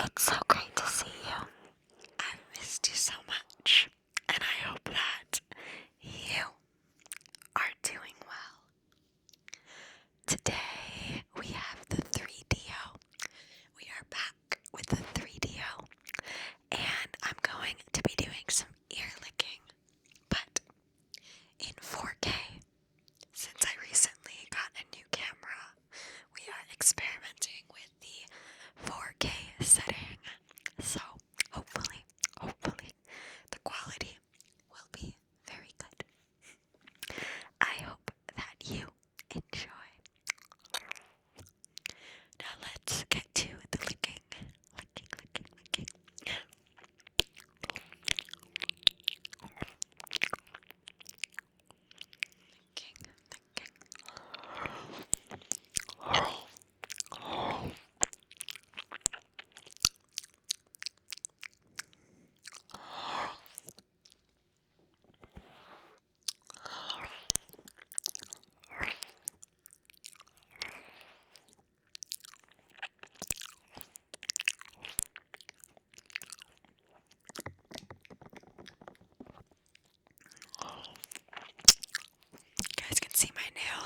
It's so great to see you. I missed you so much, and I hope that you are doing well. Today we have the 3Dio. We are back with the 3Dio, and I'm going to be doing some ear licking, but in 4K. Since I recently got a new camera, we are experimenting with the 4K setting.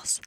girls.